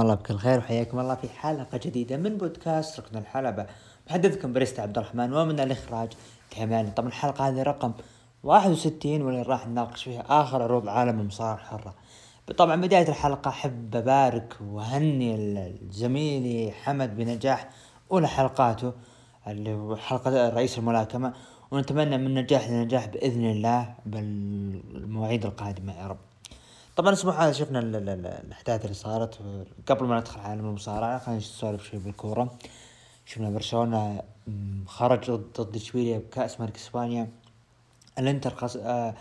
الله بكل خير وحياكم الله في حلقة جديدة من بودكاست ركن الحلبة. محدثكم بريست عبد الرحمن ومن الإخراج تحماني طبعا الحلقة هذه رقم 61 واللي راح نناقش فيها آخر عروض عالم المصارعة الحرة طبعا بداية الحلقة أحب أبارك وأهني زميلي حمد بنجاح أولى حلقاته اللي هو حلقة رئيس الملاكمة. ونتمنى من نجاح لنجاح بإذن الله بالمواعيد القادمة يا رب. طبعا الأسبوع هذا شفنا ال- ال- الأحداث اللي صارت قبل ما ندخل عالم المصارعة. خلينا نسولف شوي بالكورة. شفنا برشلونة خرج ضد إشبيليا بكأس ملك إسبانيا. الإنتر خس... آه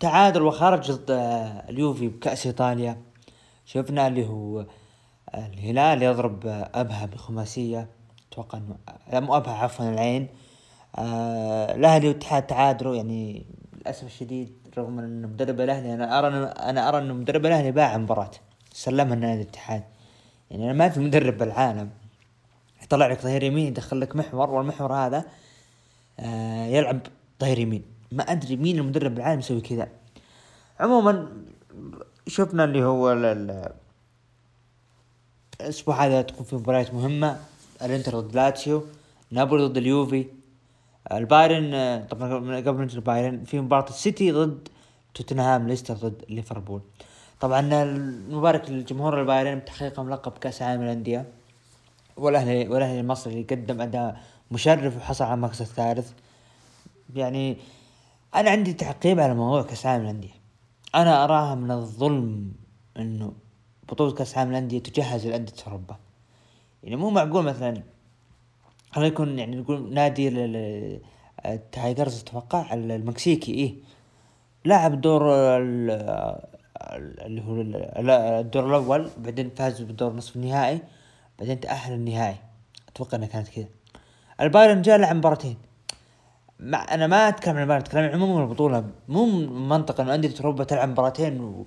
تعادل وخرج ضد آه اليوفي بكأس إيطاليا. شفنا اللي هو آه، الهلال يضرب آه، أبها بخماسية. أتوقع إنه مو أبها عفوا العين. آه الأهلي والاتحاد تعادلوا يعني للأسف الشديد رغم أن مدرب الأهلي أنا أرى أنا أرى انه مدرب الأهلي باع المباراه سلمها لنادي الاتحاد. يعني أنا ما في مدرب بالعالم يطلع لك ظهير يمين يدخل لك محور والمحور هذا آه يلعب ظهير يمين. ما أدري مين المدرب بالعالم يسوي كذا. عموما شفنا اللي هو ال- ال- الأسبوع هذا تكون في مباريات مهمة الإنتر ضد لاتسيو نابولي ضد اليوفي. البايرن طبعا قبل ما نجي البايرن في مباراة السيتي ضد توتنهام ليستر ضد ليفربول. طبعا المبارك للجمهور البايرن بتحقيقهم لقب كأس العالم للانديه والأهلي والأهلي المصري قدم أداء مشرف وحصل على المركز الثالث. يعني أنا عندي تعقيب على موضوع كأس العالم للانديه أنا أراها من الظلم إنه بطولة كأس العالم للانديه تجهز لأندية أوروبا. يعني مو معقول مثلا خلينا يكون يعني نقول نادي ال- ال- التايجرز أتوقع ال- المكسيكي؟ إيه. لعب دور ال- ال- اللي هو الدور الأول بعدين فاز بالدور نصف النهائي بعدين تأهل النهائي. أتوقع إنها كانت كذا. البايرن جاء لعب مباراتين. مع أنا ما أتكلم عن البايرن أتكلم عموما البطولة. مو من منطق انه أندية أوروبا تلعب مباراتين و...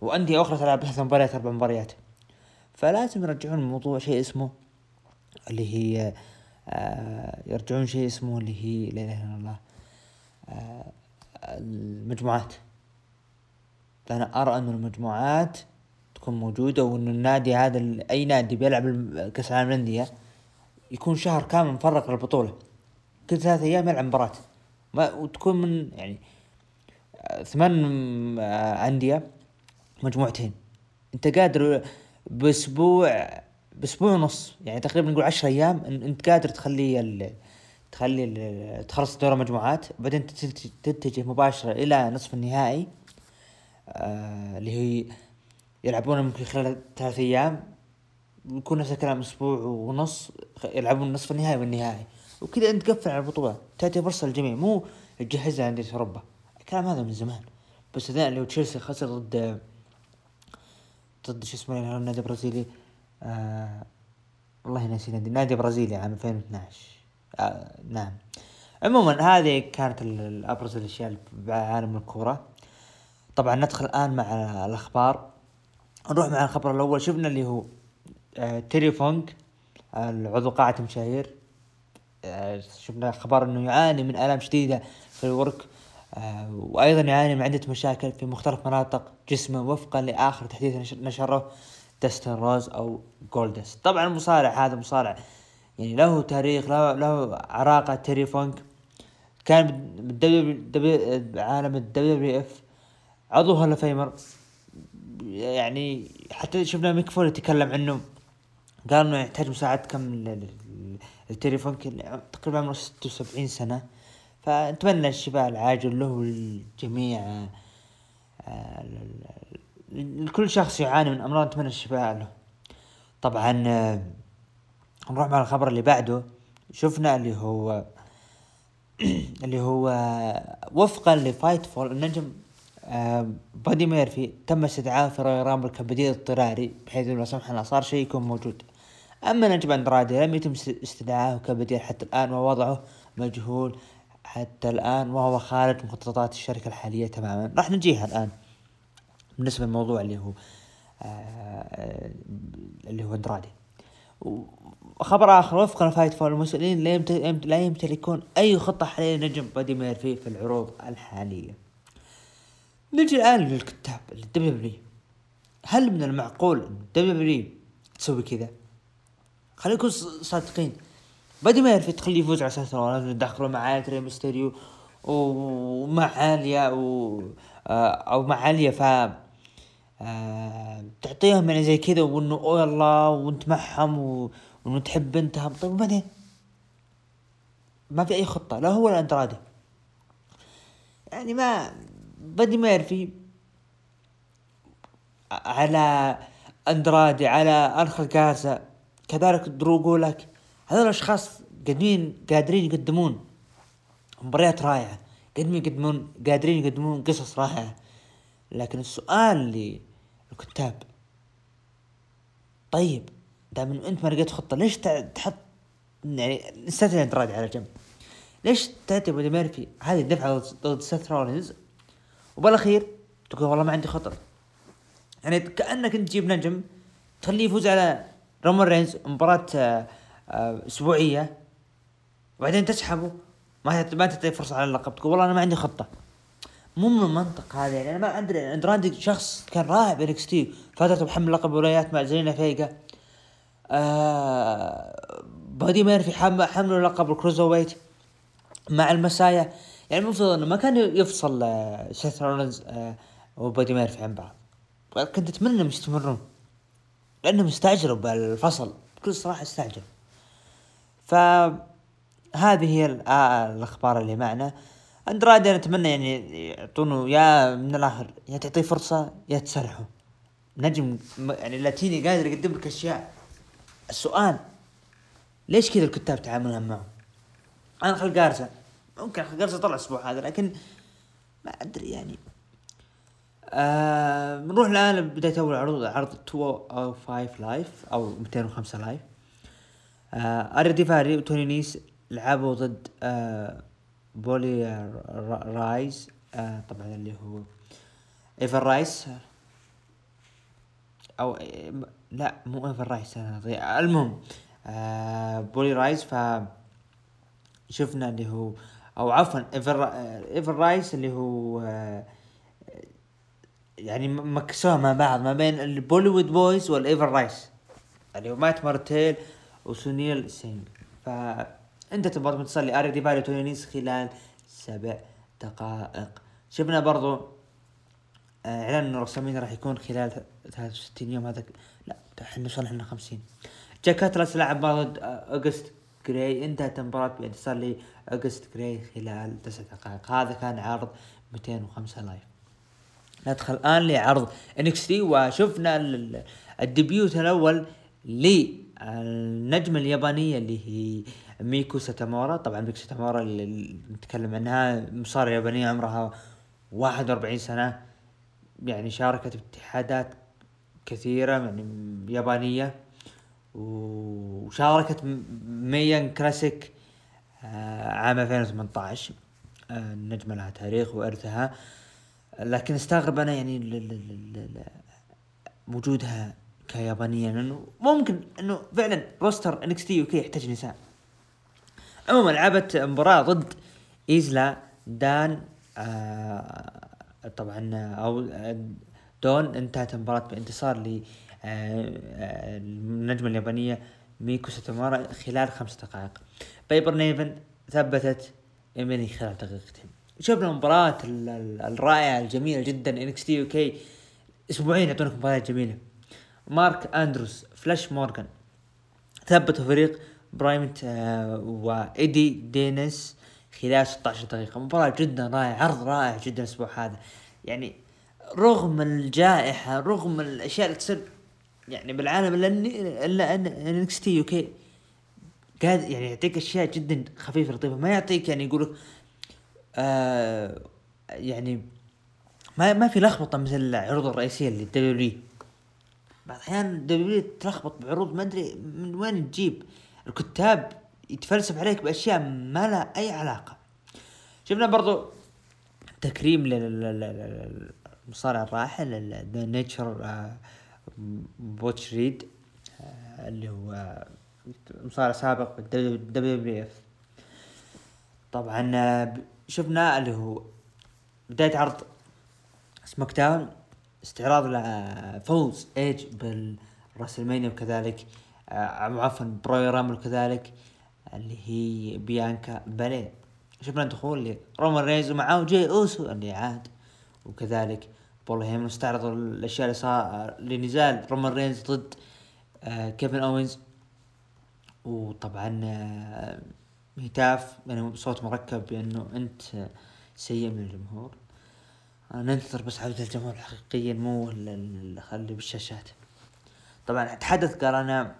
وأندية أخرى تلعب ثلاث مباريات أربع مباريات. فلازم يرجعون الموضوع شيء اسمه اللي هي آه يرجعون شيء اسمه اللي هي لا إله إلا الله. آه المجموعات. أنا أرى أن المجموعات تكون موجودة وأن النادي هذا أي نادي بيلعب كأس العالم للأندية يكون شهر كامل مفرغ للبطولة. كل ثلاث أيام يلعب مباراة. ما وتكون من يعني آه، ثمان آه، أندية مجموعتين. أنت قادر بأسبوع باسبوع ونص يعني تقريبا نقول عشر أيام إن- إنت قادر تخلي ال تخلي ال تخلص دوري مجموعات بعدين تت- تتجه مباشرة إلى نصف النهائي آه اللي هي يلعبون ممكن خلال ثلاث أيام. يكون نفس الكلام أسبوع ونص يلعبون نصف النهائي والنهائي. وكذا إنت تقفل على البطولة تعطي فرصة للجميع مو تجهزها أندية أوروبا. الكلام هذا من زمان. بس الآن لو تشيلسي خسر ضد ضد شو اسمه النادي البرازيلي آه والله ناسي نادي نادي برازيلي عام 2012 آه نعم. عموما هذه كانت الابرز الأشياء بعالم الكورة. طبعا ندخل الآن مع الأخبار. نروح مع الخبر الأول. شفنا اللي هو آه تيري فونك العضو قاعة مشاهير آه شفنا خبر إنه يعاني من آلام شديدة في الورك. آه وأيضا يعاني من عدة مشاكل في مختلف مناطق جسمه وفقا لآخر تحديث نشر- نشره. دستن روز أو جولدست طبعا المصارع هذا مصارع يعني له تاريخ له له عراقة تيري فونك. كان بالدبليو عالم الدبليو دبليو إف. عضو Hall of Famer يعني حتى شفنا ميك فولي يتكلم عنه. قال إنه يحتاج مساعدة كم ال- ال- التيري فونك تقريبا عمره 76 سنة. فنتمنى الشفاء العاجل له والجميع آه، لكل شخص يعاني من أمراض نتمنى الشفاء له. طبعا آه، نروح مع الخبر اللي بعده. شفنا اللي هو اللي هو وفقا ل Fightful النجم آه، بادي ميرفي تم استدعائه في Royal Rumble كبديل اضطراري بحيث لا سمح الله صار شيء يكون موجود. أما نجم اندرادي لم يتم است- استدعائه كبديل حتى الآن ووضعه مجهول حتى الآن وهو خارج مخططات الشركة الحالية تماما. راح نجيها الآن. بالنسبة للموضوع اللي هو آه اللي هو إندرادي. وخبر آخر وفقا ل Fightful المسؤولين لا يمت- لا يمتلكون أي خطة حاليه لنجم بادي ميرفي في العروض الحالية. نجي الآن للكتاب ال W هل من المعقول WW تسوي كذا؟ خلينا نكون صادقين. بادي ميرفي تخليه يفوز على أساس لازم يدخلوا مع ري ميستيريو ومع عالية و آه، أو مع عالية ف تعطيهم يعني زي كذا وإنه أوه الله وانت معهم وانه تحب بنتهم. طيب وبعدين؟ ما في أي خطة لا هو ولا اندرادي يعني ما بدي ما يعرفي على اندرادي على انخل كاسا كذلك درو لك هذول الأشخاص قادرين قادرين يقدمون. مباريات رائعة. قادرين يقدمون قادرين يقدمون قصص رائعة. لكن السؤال للكتاب طيب دام انت ما لقيت خطة ليش تحط يعني نستثني اندرادي على جنب؟ ليش تعطي بادي ميرفي هذه الدفعة ضد سيث رولينز وبالأخير تقول والله ما عندي خطة. يعني كأنك انت تجيب نجم تخليه يفوز على رومان رينز مباراة آه، آه، أسبوعية وبعدين تسحبه ما ما تعطيه فرصة على اللقب تقول والله أنا ما عندي خطة. مو من المنطق هذا يعني. أنا ما أدري اندرادي شخص كان رائع ب NXT فترته بحمل لقب ولايات مع زيلينا فيجا آه بادي ميرفي حمل حملوا لقب ال cruiserweight مع ال Messiah. يعني المفروض إنه ما كان يفصل آه سيث رولنز آه وبادي ميرفي عن بعض كنت أتمنى إنهم يستمرون لأنهم استعجلوا بالفصل. بكل صراحة استعجلوا فهذه هي الأخبار اللي معنا. اندرادي أنا اتمنى يعني يعطونه يا من الآخر يا تعطيه فرصة يا تسرحه نجم يعني لاتيني قادر يقدم لك أشياء. السؤال ليش كذا الكتاب تعاملها معه؟ أنخل جارزا ممكن أنخل جارزا طلع الأسبوع هذا لكن ما أدري يعني. آه الآن لبداية أول عروض عرض 205 Live أو 205 Live آه آريا ديفاري وتوني نيس لعبوا ضد آه Bolly-Rise آه طبعا اللي هو إيفر رايس أو لا مو إيفر رايس المهم آه بولي رايز. ف شفنا اللي هو أو عفوا إيفر إيفر رايس اللي هو آه يعني مكسوها مع بعض ما بين البوليوود بويز والإيفر رايس اللي هو مات مارتيل وسونيل سينج فانت تبغى تصلي اري ديفايد وتونينيس خلال سبع دقائق. شفنا برضو آه، إعلان ان WrestleMania راح يكون خلال 63 يوم. هذا لا إحنا وصلنا إحنا 50 جيك اتلس لعب ضد اوغست جراي. انتهت المباراة بانتصار لاوغست جراي خلال تسع دقائق. هذا كان عرض 205 Live. ندخل الآن لعرض NXT وشفنا ال debut الأول للنجمة اليابانية اللي هي ميكو ساتامورا. طبعا ميكو ساتامورا اللي نتكلم عنها مصارعة يابانية عمرها 41 سنة. يعني شاركت باتحادات كثيرة يعني يابانية وشاركت Mae Young Classic آه، عام 2018 آه، النجمة لها تاريخ وإرثها. لكن استغرب أنا يعني وجودها كيابانية لأنه ممكن أنه فعلا roster NXT UK يحتاج نساء. عموما لعبت مباراة ضد إيزلا دان آه طبعا أو دون انتهت المباراة بانتصار ل آه، النجمة اليابانية ميكو ساتامورا خلال خمس دقائق. بايبر نيفن ثبتت إيميلي خلال دقيقتين. شفنا المباراة الرائعة الجميلة جدا NXT UK. أسبوعين يعطونك مباريات جميلة. مارك أندروز وفلاش مورغان. ثبتوا فريق برايمت آه، وإيدي دينيس خلال 16 دقيقة. مباراة جدا رائعة عرض رائع جدا الأسبوع هذا. يعني رغم الجائحة رغم الأشياء اللي تصير يعني بالعالم إلا إلا ان NXT UK قاعد يعني يعطيك أشياء جدا خفيفة لطيفة. ما يعطيك يعني يقول لك آه يعني ما ما في لخبطة مثل العروض الرئيسية اللي دبليو بعض الأحيان دبليو تلخبط بعروض ما أدري من وين تجيب. الكتاب يتفلسف عليك بأشياء ما لها أي علاقة. شفنا برضو تكريم للمصارع الراحل ذا نيتشر بوتش ريد اللي هو مصارع سابق بالدبليو بي اف طبعا آه، شفنا اللي هو بداية عرض سماك داون استعراض لفوز ايج بالراسلمانيا وكذلك آه عفوا برويال رامبل وكذلك اللي هي بيانكا بلير شفنا دخول لرومان رينز ومعاه جاي أوسو اللي عاد. وكذلك بول هيمن استعرضوا الأشياء اللي صار لنزال رومان رينز ضد آه كيفن أوينز. وطبعا آه هتاف يعني صوت مركب بأنه أنت سيء من الجمهور. ننتظر بس عودة الجمهور حقيقيا مو اللي بالشاشات. طبعا تحدث قال أنا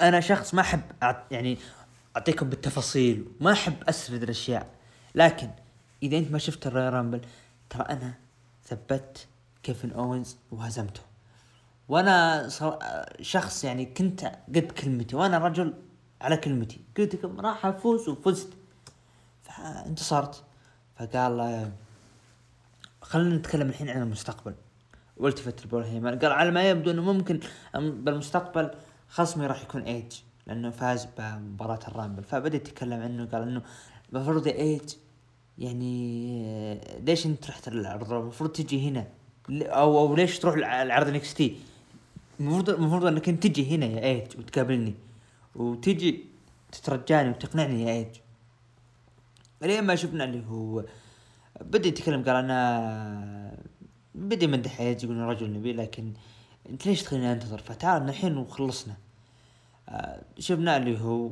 أنا شخص ما أحب يعني أعطيكم بالتفاصيل ما أحب أسرد الأشياء. لكن إذا أنت ما شفت الرويال رامبل ترى أنا ثبت كيفن أوينز وهزمته. وأنا شخص يعني كنت قد كلمتي وأنا رجل على كلمتي. قلت لكم راح أفوز وفزت. فانتصرت. فقال خلينا نتكلم الحين عن المستقبل. والتفت لبول هيمن قال على ما يبدو إنه ممكن بالمستقبل خصمي راح يكون ايج لأنه فاز بمباراة الرامبل. فبدأ يتكلم عنه قال إنه المفروض ايج يعني ليش أنت رحت العرض المفروض تجي هنا. أو أو ليش تروح العرض NXT المفروض المفروض إنك أنت تجي هنا يا ايج وتقابلني. وتجي تترجاني وتقنعني يا ايج لين ما شفنا اللي هو بدا يتكلم قال أنا بدا يمدح ايج يقول رجل نبيل لكن أنت ليش تخليني انتظر فتعال الحين وخلصنا. آه، شفنا اللي هو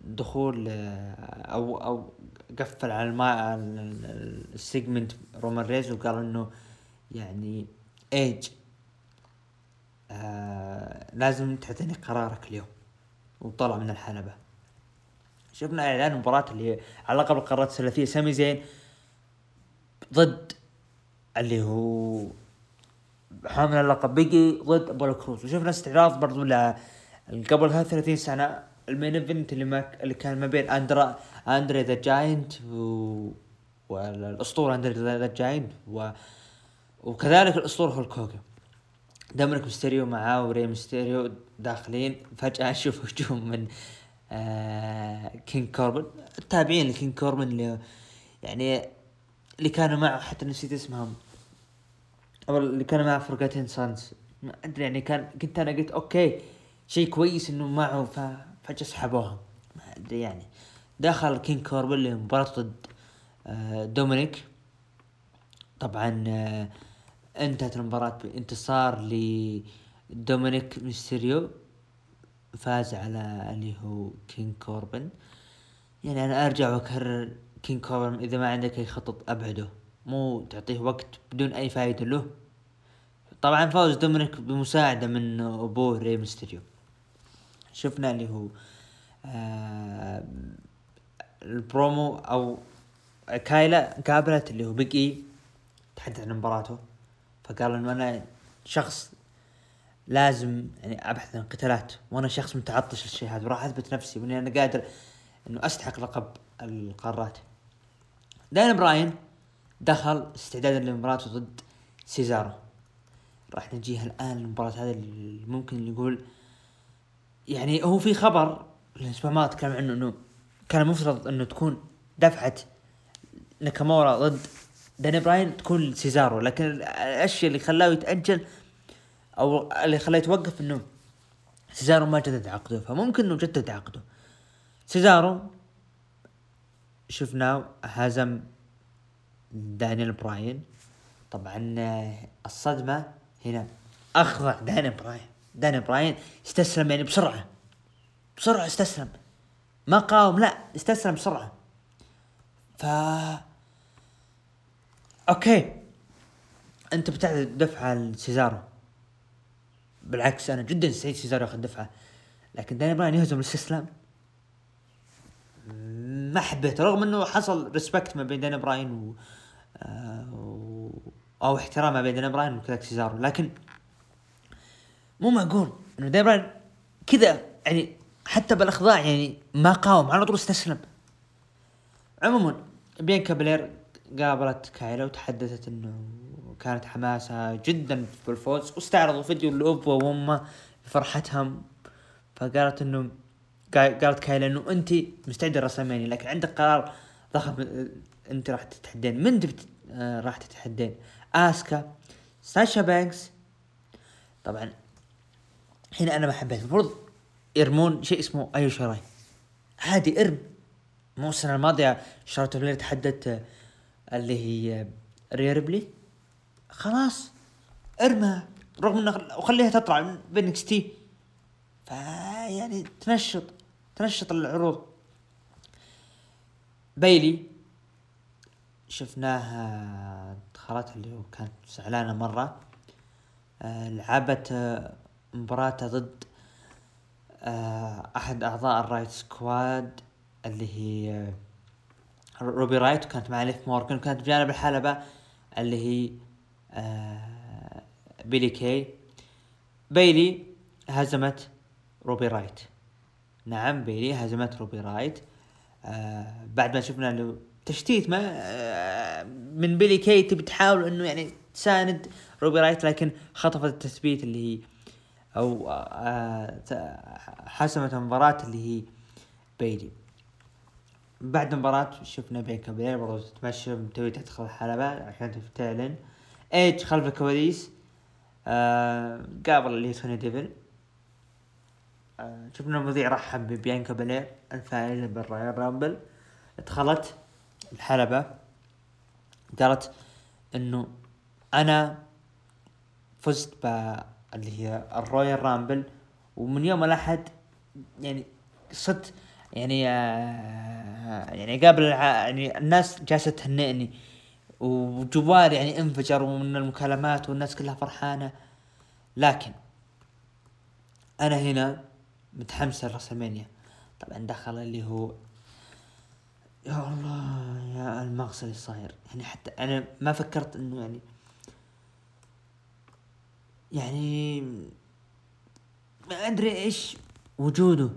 دخول آه، أو أو قفل على الماء ال segment رومان ريز وقال إنه يعني ايج آه لازم تعطيني قرارك اليوم. وطلع من الحلبة. شفنا إعلان المباراة اللي على لقب القارات الثلاثية سامي زين ضد اللي هو حامل اللقب. بيجي ضد ابولو كروز. وشفنا استعراض برضو ل قبل 33 سنة ال main event اللي ما اللي كان ما بين اندرا أندري ذا جاينت و والأسطورة أندري ذا جاينت و وكذلك الأسطورة هولك هوجن. دومينيك ميستيريو معاه وري ميستيريو داخلين. فجأة نشوف هجوم من آه كينج كوربن. التابعين لكينج كوربن اللي يعني اللي كانوا معه حتى نسيت اسمهم. أو اللي كانوا معه فرقتين سانس ما أدري يعني كان كنت أنا قلت أوكي شيء كويس إنه معه فجأة سحبوها ما أدري يعني. دخل كينج كوربن لمباراة ضد آه دومينيك طبعا آه انتهت المباراة بانتصار لدومينيك ميستيريو فاز على اللي هو كينج كوربن يعني أنا أرجع وأكرر كينج كوربن إذا ما عندك أي خطط أبعده. مو تعطيه وقت بدون أي فائدة له. طبعا فوز دومينيك بمساعدة من ابوه ري ميستيريو شفنا اللي هو آه البرومو أو كايلا قابلت اللي هو بيج إي تحدث عن مباراته. فقال إنه أنا شخص لازم يعني أبحث عن قتالات وأنا شخص متعطش للشيء هذا وراح أثبت نفسي وإني أنا قادر إنه أستحق لقب القارات. دانيال براين دخل استعدادا لمباراته ضد سيزارو. راح نجيها الآن المباراة هذه اللي ممكن يقول يعني هو في خبر الأسبوع ما اتكلم عنه إنه كان المفترض إنه تكون دفعة ناكامورا ضد داني براين تكون سيزارو لكن الأشياء اللي خلاه يتأجل أو اللي خلاه يتوقف إنه سيزارو ما جدد عقده فممكن إنه جدد عقده. سيزارو شفناه هزم دانيال براين. طبعا الصدمة هنا. اخضع داني براين. داني براين استسلم يعني بسرعة. بسرعة استسلم. ما قاوم لا استسلم بسرعة. ف أوكي. أنت بتعطي دفعه لسيزارو بالعكس أنا جدا سعيد سيزارو ياخذ دفعه. لكن داني براين يهزم الاستسلام. حبيته رغم إنه حصل respect ما بين داني براين و... آه،. أو احترام ما بين داني براين وكذلك سيزارو لكن مو معقول إنه داني براين كذا يعني حتى بالأخضاع يعني ما قاوم على طول استسلم عموما بيانكا بلير قابلت كايلا وتحدثت إنه كانت حماسها جدا بالفوز واستعرضوا فيديو لأبوه وأمه بفرحتهم فقالت إنه قالت كايلا إنه انت مستعدة لرسلمانيا لكن عندك قرار ضخم انت راح تتحدين. من تبت... آه راح تتحدين؟ آسكا ساشا بانكس. طبعا هنا أنا ما حبيت. المفروض يرمون شيء اسمه أيو شراي. عادي إرم. مو السنة الماضية شارلوت فلير تحدت اللي هي ريا ريبلي خلاص ارمى رغم انه وخليها تطلع من ب NXT. فيعني تنشط تنشط العروض. بيلي شفناها دخلت اللي هو كانت زعلانة مرة. آه لعبت آه مباراتها ضد آه أحد أعضاء الرايت سكواد اللي هي روبي رايت وكانت مع ليف مورغن وكانت بجانب الحلبة اللي هي بيلي كي. بيلي هزمت روبي رايت. نعم بيلي هزمت روبي رايت. آه بعد ما شفنا له تشتيت ما آه من بيلي كي تبي تحاول إنه يعني تساند روبي رايت لكن خطفت التثبيت اللي هي أو آه حسمت المباراة اللي هي بيلي. بعد المباراة شفنا بيانكا بلير برضو تتمشى تبي تدخل الحلبة عشان تعلن إيج خلف الكواليس. آه قابل اللي هي سونيا ديفيل. آه شفنا المذيع رحب ببيانكا بلير الفائزة بالرويال رامبل. دخلت الحلبة قالت إنه أنا فزت ب اللي هي الرويال رامبل ومن يوم الأحد يعني صرت يعني آه يعني قابل يعني الناس جالسة تهنئني وجوالي يعني انفجر من المكالمات والناس كلها فرحانة. لكن أنا هنا متحمسه لرسلمانيا. طبعا دخل اللي هو يا الله يا المغص اللي صاير يعني حتى أنا ما فكرت إنه يعني يعني ما أدري إيش وجوده.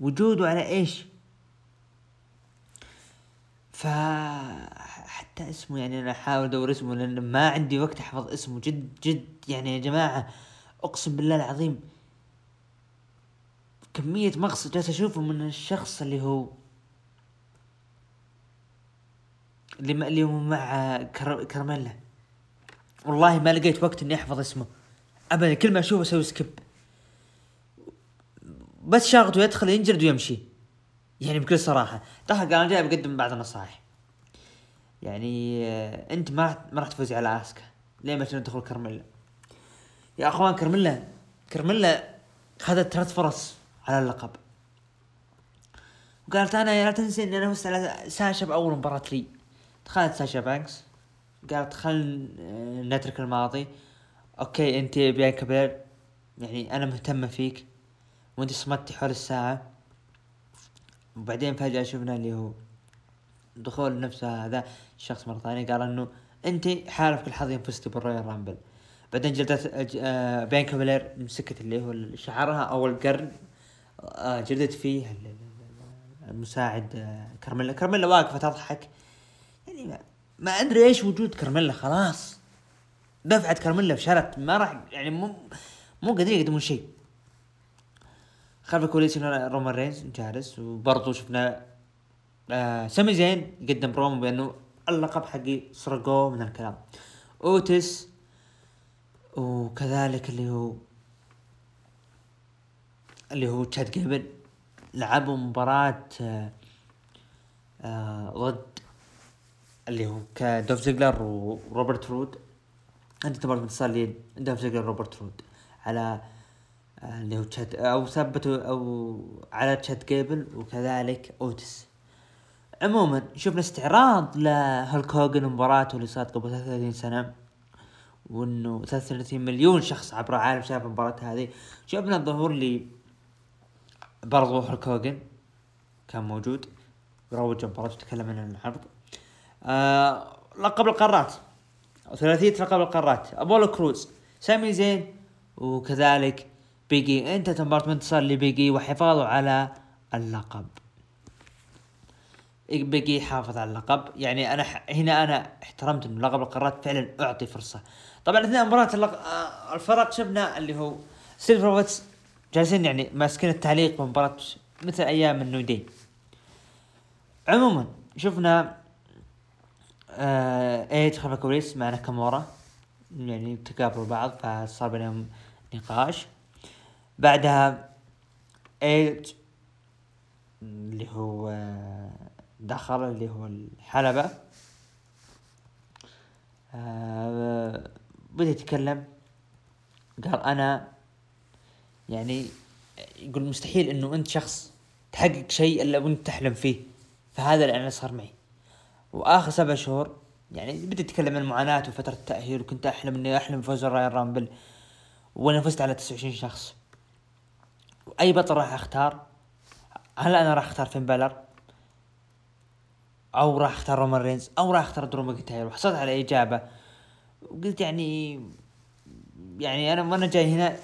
وجوده على إيش؟ ف حتى اسمه يعني أنا أحاول أدور اسمه لأن ما عندي وقت أحفظ اسمه. جد جد يعني يا جماعة أقسم بالله العظيم كمية مغص جالس أشوفه من الشخص اللي هو اللي اللي هو مع كر... كرميلا. والله ما لقيت وقت إني أحفظ اسمه. ابدا كل ما أشوفه أسوي سكيب بس شاغته يدخل ينجلد ويمشي. يعني بكل صراحة. دخل قال أنا جاي بقدم بعض النصائح. يعني آه، أنت ما راح ما راح تفوزي على آسكا. ليه ما تدخل كرميلا؟ يا أخوان كرميلا كرميلا خذت ثلاث فرص. على اللقب. وقالت أنا لا تنسي إني أنا فزت على ساشا بأول مباراة لي. دخلت ساشا بانكس. قالت خل آه، نترك الماضي. okay أنت بيانكا بلير يعني أنا مهتمة فيك. وأنت صمتي حول الساعة. وبعدين فجأة شفنا اللي هو دخول نفسه هذا الشخص مرة ثانية. قال إنه أنت حالفك الحظ يوم فزتي بالرويال رامبل. بعدين جلدت آه بيانكا بيلير مسكت اللي هو شعرها أو القرن. آه جلدت فيه المساعد آه كارميلا كارميلا واقفة تضحك. يعني ما, أدري إيش وجود كارميلا خلاص. دفعت كارميلا فشلت. ما راح يعني مو مو قادرين يقدمون شيء. خلف الكواليس شفنا رومان رينز جالس وبرضه شفنا آه سامي زين يقدم برومو بأنه اللقب حقي سرقوه من الكلام. اوتس وكذلك اللي هو اللي هو تشاد جيبل لعبوا مباراة آه ضد اللي هو دولف زيجلر وروبرت رود انتهت بانتصار لي دولف زيجلر وروبرت رود على آه اللي هو تشاد أو ثبتوا أو على تشاد جيبل وكذلك اوتس عموما شفنا استعراض لهولك هوجن ومباراته اللي صارت قبل 33 سنة وإنه 33 مليون شخص عبر العالم شاف المباراة هذه. شفنا ظهور لي برضو هولك هوجن كان موجود. روج المباراة وتكلم عن العرض. آه لقب القارات. ثلاثية لقب القارات. أبولو كروز سامي زين وكذلك بيجي. أنت مباراة انتصار لبيجي وحفاظه على اللقب. بقي يحافظ على اللقب. يعني أنا هنا أنا احترمت إنه لقب القارات فعلا أعطي فرصة. طبعا أثناء مباراة اللق... آه، الفرق شفنا اللي هو سيلفر جالسين يعني ماسكين التعليق بمباراة مثل أيام النودين. عموما شفنا آه ايج خلف الكواليس مع ناكامورا يعني تقابلوا بعض فصار بينهم نقاش. بعدها ايج اللي هو دخل اللي هو الحلبة. آه بدأ يتكلم قال أنا يعني يقول مستحيل إنه أنت شخص تحقق شيء إلا وأنت تحلم فيه. فهذا اللي أنا صار معي. وآخر سبع شهور يعني بدأ يتكلم عن المعاناة وفترة التأهيل وكنت أحلم إني أحلم بفوز الرويال رامبل وأنا فزت على 29 شخص. وأي بطل راح أختار؟ هل أنا راح أختار فين بالر؟ أو راح أختار رومان رينز؟ أو راح أختار درو ماكنتاير؟ وحصلت على إجابة. وقلت يعني يعني أنا وأنا جاي هنا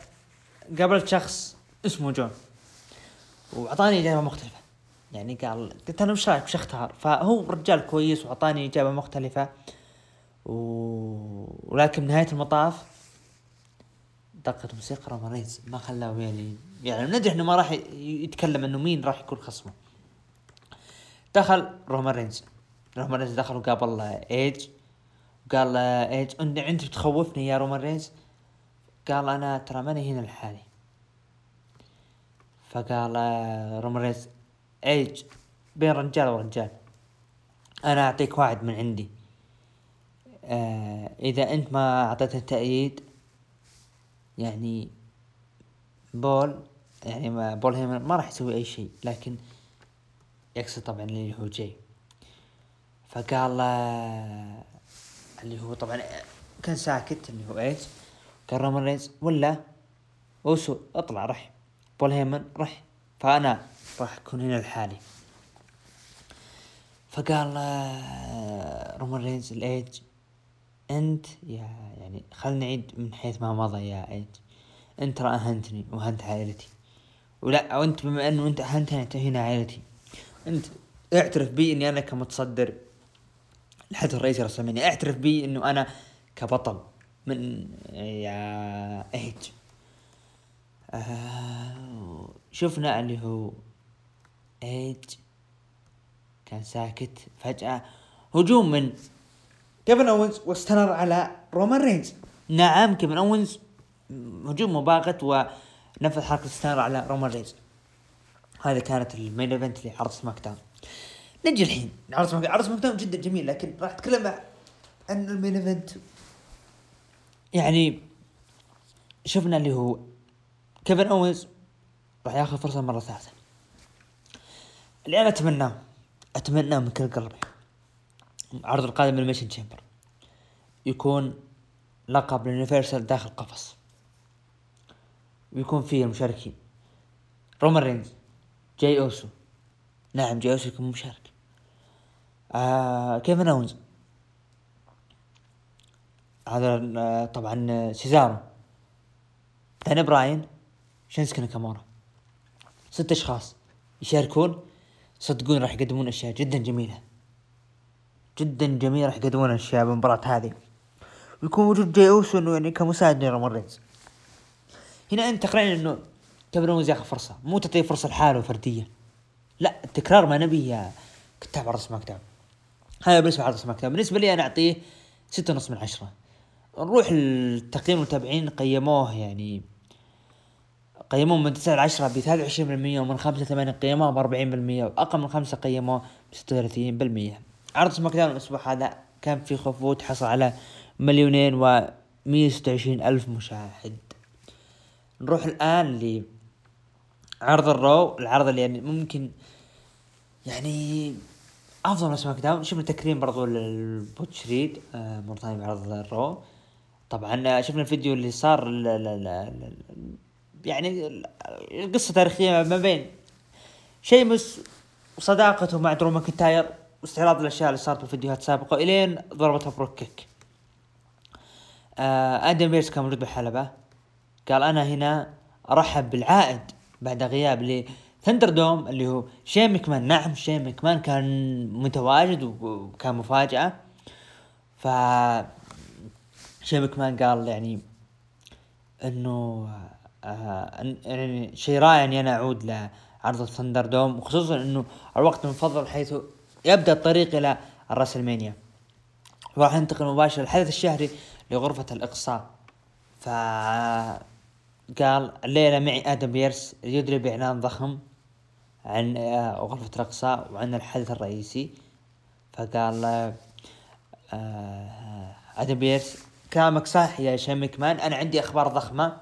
قابلت شخص اسمه جون. وأعطاني إجابة مختلفة. يعني قال قلت أنا وش رأيك وش اختار فهو رجال كويس وأعطاني إجابة مختلفة. و... ولكن نهاية المطاف دقت موسيقى رومان رينز ما خلاه يعني يعني ندري انه ما راح يتكلم إنه مين راح يكون خصمه. دخل رومان رينز رومان رينز دخل وقابل ايج قال ايج أنت بتخوفني يا رومان رينز قال أنا ترى ماني هنا لحالي. فقال رومان رينز إيج بين رجال ورجال أنا أعطيك واحد من عندي. آه إذا أنت ما أعطيته تأييد يعني بول يعني ما بول هيمن ما راح يسوي أي شيء لكن يقصد طبعا اللي هو جاي. فقال اللي هو طبعا كان ساكت اللي هو إيش قال رومان رينز ولا أوسو أطلع رح. بول هيمن رح. فأنا راح أكون هنا لحالي. فقال رومان رينز لإيج. أنت يا يعني خلنا نعيد من حيث ما مضى يا إيج. أنت ترى أهنتني وأهنت عائلتي. ولا وانت بما أنه أنت اهنتني هنا عائلتي. أنت اعترف بي إني أنا كمتصدر الحدث الرئيسي رسلمانيا اعترف بي إنه أنا كبطل. من يا إيج. آه شفنا اللي هو إيج. كان ساكت فجأة. هجوم من كيفن اونز واستمر على رومان رينز نعم كيفن اونز هجوم مباغت ونفذ حركة stunner على رومان رينز هذه كانت ال main event لعرض SmackDown نجي الحين. عرض Smack عرض SmackDown جدا جميل لكن راح أتكلم عن ال main event. يعني شفنا اللي هو كيفن أوينز راح ياخذ فرصة مرة ثالثة. اللي أنا أتمناه أتمناه من كل قلبي. عرض القادم من Elimination Chamber يكون لقب ال Universal داخل قفص. ويكون فيه المشاركين. رومان رينز جاي أوسو. نعم جاي أوسو يكون مشارك. آه كيفن اونز هذا آه طبعا سيزارو داني براين شينسكي ناكامورا. ست أشخاص يشاركون. صدقون راح يقدمون أشياء جدا جميلة. جدا جميله راح يقدمون أشياء بالمباراة هذه. ويكون وجود جاي أوسو إنه يعني كمساعد لرومان رينز هنا أنت تقنعني إنه كيفن اونز ياخذ فرصة. مو تعطيه فرصة لحاله فرديه لا التكرار ما نبي يا كتاب عرض SmackDown هذا بالنسبة لعرض SmackDown بالنسبة لي أنا أعطيه ستة ونص من عشرة. نروح التقييم المتابعين قيموه يعني قيموه من 9 ل 10 ب 23% ومن 5 ل 8 قيموه ب 40% وأقل من 5 قيموه ب 36% عرض SmackDown الأسبوع هذا كان في خفوت حصل على مليونين و 126 ألف مشاهد. نروح الآن ل عرض ال Raw العرض اللي يعني ممكن يعني أفضل من SmackDown شفنا تكريم برضو للبوتش ريد آه مره ثانية بعرض ال Raw. طبعا شفنا الفيديو اللي صار ل ل ل يعني القصة تاريخية ما بين شيمس وصداقته مع درو ماكنتاير واستعراض الأشياء اللي صارت بالفيديوهات السابقة إلين ضربتها brogue kick. آه آدم بيرس كان موجود بالحلبة. قال أنا هنا أرحب بالعائد بعد غياب ل ThunderDome اللي هو شين مكمان نعم شين مكمان كان متواجد وكان مفاجأة. ف شين مكمان قال يعني إنه آه يعني شيء رائع إني أنا أعود لعرض الثندر دوم وخصوصا إنه الوقت المفضل حيث يبدأ الطريق إلى الراسلمانيا. وراح ننتقل مباشرة الحدث الشهري لغرفة الإقصاء. ف قال الليلة معي آدم بيرس يدري بإعلان ضخم عن آه، غرفة الإقصاء وعن الحدث الرئيسي. فقال آه آدم بيرس كلامك صح يا شين مكمان أنا عندي أخبار ضخمة.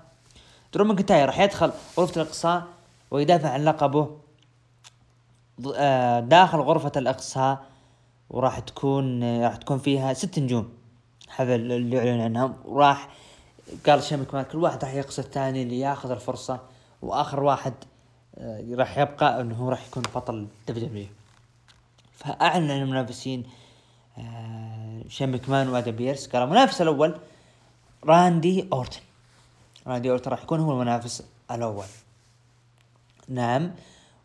درو ماكنتاير راح يدخل غرفة الإقصاء ويدافع عن لقبه. آه، داخل غرفة الإقصاء وراح تكون راح تكون فيها ست نجوم. هذا اللي يعلن عنهم. وراح قال شين مكمان كل واحد راح يقصي الثاني اللي ياخذ الفرصة. وآخر واحد آه، راح يبقى إنه هو راح يكون بطل W فأعلن عن المنافسين آه، شين مكمان وآدم بيرس قال المنافس الأول راندي أورتن. راندي أورتن راح يكون هو المنافس الأول. نعم.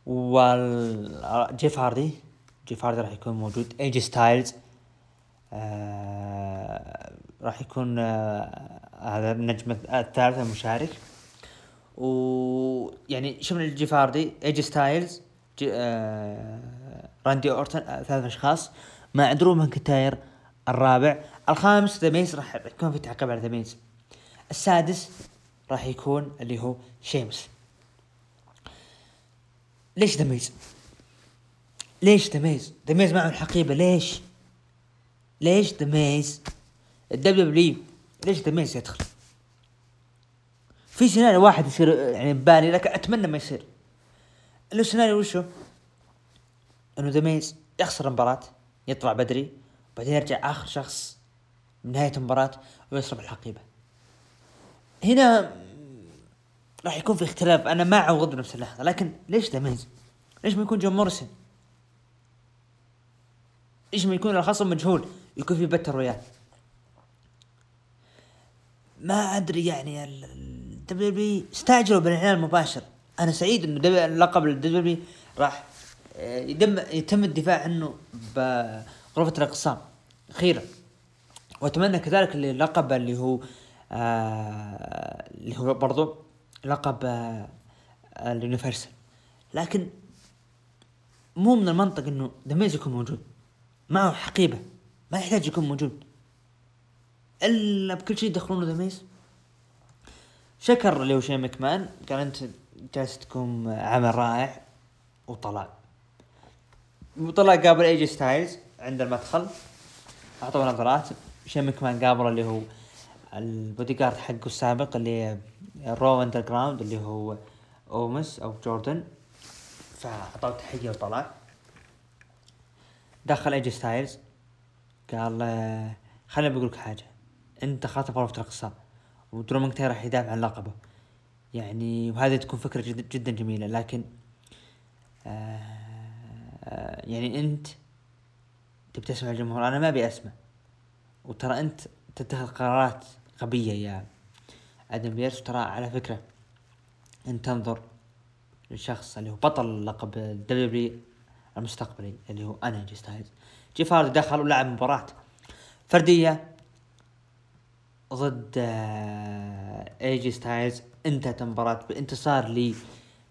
والجيف هاردي جيف هاردي راح يكون موجود. ايجي ستايلز آه راح يكون آه هذا النجم الثالث المشارك. ويعني شفنا جيف هاردي ايجي ستايلز جي آه راندي أورتن آه ثلاث أشخاص. مع درو ماكنتاير الرابع الخامس ذا ميز راح يكون في تعقيب على ذا ميز السادس راح يكون اللي هو شيمس. ليش ذا ميز ليش ذا ميز ذا ميز معه الحقيبه ليش؟ ليش ذا ميز ال WW ليش ذا ميز يدخل؟ في سيناريو واحد يصير يعني ببالي لكن أتمنى ما يصير. اللي سيناريو وشو؟ إنه ذا ميز يخسر المباراة يطلع بدري بعدين يرجع آخر شخص من نهاية المباراة ويصرف الحقيبة. هنا راح يكون في اختلاف. أنا مع وضد بنفس اللحظة لكن ليش ذا ميز ليش ما يكون جون مورسون ليش ما يكون الخصم مجهول يكون في battle royal؟ ما أدري يعني ال WWE استعجلوا بالإعلان المباشر. أنا سعيد انه اللقب ال W راح آه، يتم يتم الدفاع عنه بغرفة الإقصاء. أخيرا. وأتمنى كذلك اللقب اللي هو آه اللي هو برضو لقب آه ال Universal. لكن مو من المنطق إنه ذا ميز يكون موجود. معه حقيبة. ما يحتاج يكون موجود. إلا بكل شيء يدخلونه ذا ميز. شكره شين مكمان قال أنت جالس تقدم عمل رائع وطلع وطلع قابل ايجي ستايلز. عند المدخل. أعطوه نظرات شين مكمان قابل اللي هو البودي جارد حقه السابق اللي Raw Underground اللي هو أوموس أو جوردن. فأعطوه تحية وطلع. دخل إيجي ستايلز. قال خليني بقول لك حاجة. أنت خاطب غرفه الاقصاء ودرو ماكنتاير راح يدافع عن لقبه. يعني وهذه تكون فكرة جدا, جدا جميلة. لكن آه آه، يعني أنت تبي تسمع الجمهور. أنا ما أبي أسمع. وترى أنت تتخذ قرارات غبية يا آدم بيرس. ترى على فكرة أنت تنظر للشخص اللي هو بطل لقب ال W المستقبلي اللي هو أنا ايجي ستايلز. جيف هاردي دخل ولعب مباراة فردية ضد اي جي ستايلز. انتهت المباراة بانتصار لي.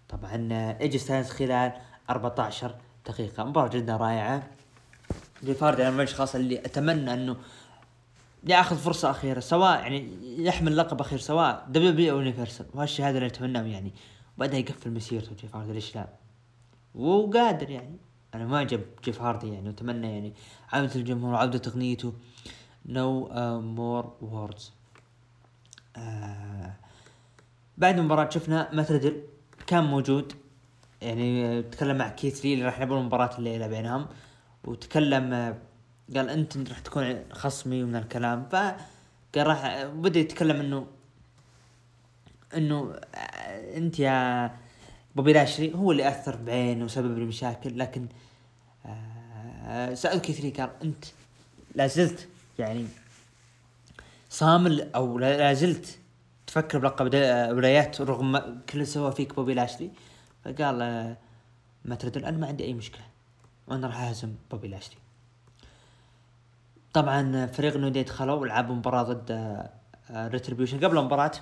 طبعا اي جي ستايلز خلال 14 دقيقة. مباراة جدا رائعة. هاردي أنا من الاشخاص اللي أتمنى إنه يأخذ فرصة أخيرة سواء يعني يحمل لقب أخير سواء WWE أو Universal. وهالشيء اللي أتمناه يعني. وبعدها يقفل مسيرته جيف هاردي ليش لا؟ وقادر يعني. أنا معجب جيف هاردي يعني وأتمنى يعني عودة الجمهور وعودة تقنيته. No More Words بعد المباراة شفنا مات ريدل كان موجود. يعني تكلم مع كيث لي اللي راح يلعبون مباراة الليلة بينهم. وتكلم قال أنت راح تكون خصمي ومن الكلام. ف قال راح بدأ يتكلم إنه إنه أنت يا بوبي لاشلي هو اللي أثر بعينه وسبب لي مشاكل. لكن آه، سأل كيث لي قال أنت لا زلت يعني صامل أو لا زلت تفكر بلقب ولايات رغم كل سوى فيك بوبي لاشلي فقال آه، مات ريدل أنا ما عندي أي مشكلة. وأنا راح اهزم بوبي لاشلي. طبعا فريق New Day دخلوا ولعبوا مباراة ضد Retribution آه، قبل المباراة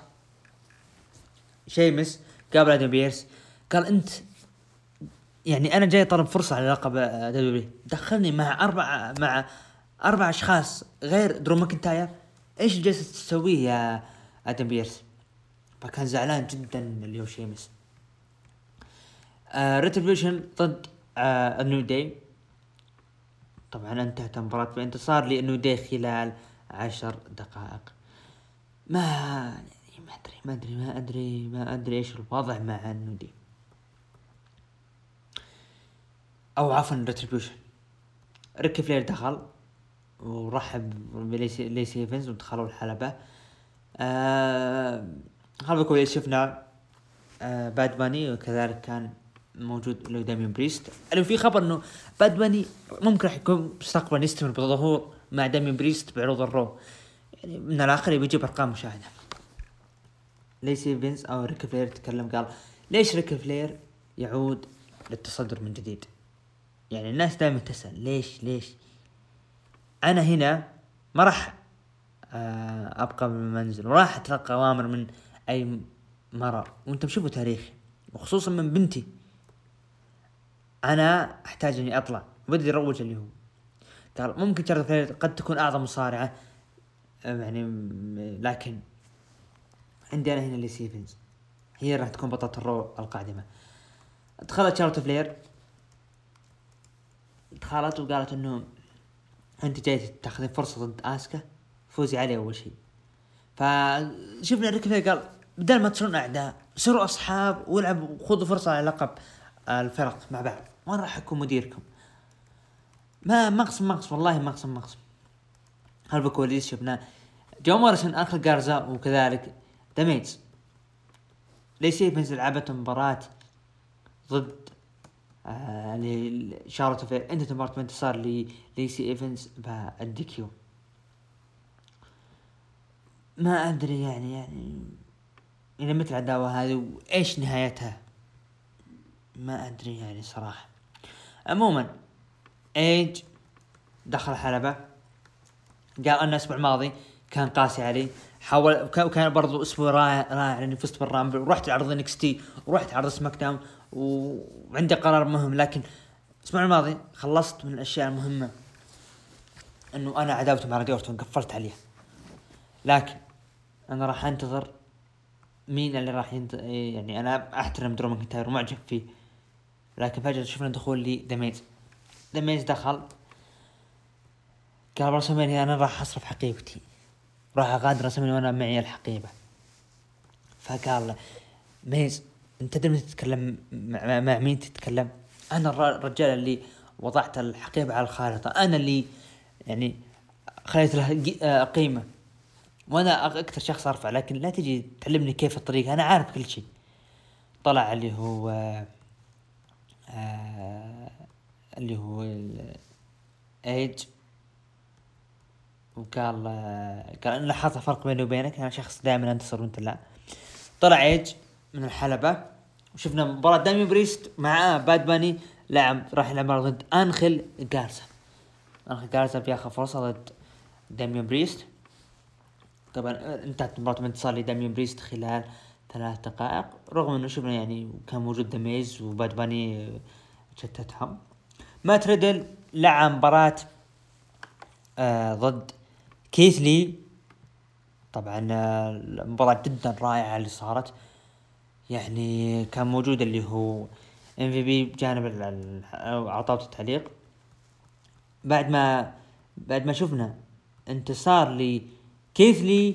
شيمس قابل آدم بيرس قال أنت يعني أنا جاي طلب فرصة على لقب آه، WWE دخلني مع أربع مع أربع أشخاص غير درو ماكنتاير. إيش جالس تسويه يا آدم بيرس فكان زعلان جدا اللي هو شيمس آه Retribution ضد آه ال New Day. طبعا انتهت المباراة بانتصار ل New Day خلال عشر دقائق. ما يعني ما أدري ما أدري ما أدري ما أدري إيش الوضع مع ال New Day. أو عفوا Retribution ريك فلير دخل ورحب بليسي إيفنز ودخلوا الحلبة. آه هذا كويس شفنا آه باد باني وكذلك كان موجود له داميان بريست. اللي في خبر إنه باد باني ممكن راح يكون مستقبلا يستمر بظهور مع داميان بريست بعروض ال Raw. يعني من الآخر بيجيب أرقام مشاهدة. ليسي ايفنز أو ريك فلير تكلم؟ قال ليش ريك فلير يعود للتصدر من جديد؟ يعني الناس دائما تسأل ليش ليش؟ أنا هنا ما راح آه، أبقى بالمنزل وراح أتلقى أوامر من أي مرة. وأنتم شوفوا تاريخي وخصوصا من بنتي. أنا أحتاج إني أطلع. بدي أروج اللي هو. قال ممكن ترى قد تكون أعظم مصارعة. آه، يعني لكن عندي أنا هنا ليسي إيفنز هي راح تكون بطلة ال Raw القادمة. دخلت شارلوت فلير. دخلت وقالت إنه أنت جاي تاخذين فرصة ضد آسكا. فوزي عليه أول شيء فشفنا ريك فلير قال بدل ما تصيرون أعداء صيروا أصحاب والعبوا وخذوا فرصة على لقب الفرق مع بعض. وأنا راح أكون مديركم؟ ما مقسم مقسم والله مقسم مقسم بالكواليس شفنا جون موريسون انخل جارزا وكذلك. ذا ميز ليسي ايفنز لعبت مباراة ضد آه شارلوت فلير؟ انتهت مباراة بانتصار لليسي إيفنز بال DQ. ما أدري يعني يعني إلى متى العداوة هذه؟ وإيش نهايتها؟ ما أدري يعني صراحة. عموما إيج دخل الحلبة قال أنا الأسبوع الماضي كان قاسي علي حاول وكان برضو أسبوع رائع رائع لاني فزت بال Rumble ورحت عرض NXT ورحت عرض SmackDown وعندي قرار مهم لكن الأسبوع الماضي خلصت من الأشياء المهمة إنه أنا عداوتي مع راندي أورتن قفلت عليها لكن أنا راح أنتظر مين اللي راح ينت... يعني أنا أحترم درو ماكنتاير ومعجب فيه. لكن فجأة شفنا دخول لي دميز. دخل قال رسميني أنا راح أصرف حقيبتي. راح أغادر رسميني وأنا معي الحقيبة. فقال ميز أنت تدري تتكلم مع, مع مين تتكلم؟ أنا الرجال اللي وضعت الحقيبة على الخارطة. أنا اللي يعني خليت لها قيمة. وأنا أكثر شخص أرفع لكن لا تجي تعلمني كيف الطريقة أنا عارف كل شيء. طلع اللي هو آه اللي هو ايج وقال قال أنا لاحظت فرق بيني وبينك. أنا شخص دائما أنتصر وأنت لا. طلع ايج من الحلبة. وشفنا مباراة داميان بريست مع باد باني لعب راح يلعب ضد انخل جارزا انخل جارزا بياخذ فرصة ضد داميان بريست. طبعا انتهت مباراة بانتصار لداميان بريست خلال ثلاث دقائق رغم إنه شفنا يعني كان موجود ذا ميز وباد باني شتتهم مات ريدل لعب مباراة آه ضد كيث لي طبعا آه المباراة جدا رائعة اللي صارت. يعني كان موجود اللي هو MVP بجانب طاولة التعليق. بعد ما بعد ما شفنا انتصار لكيث لي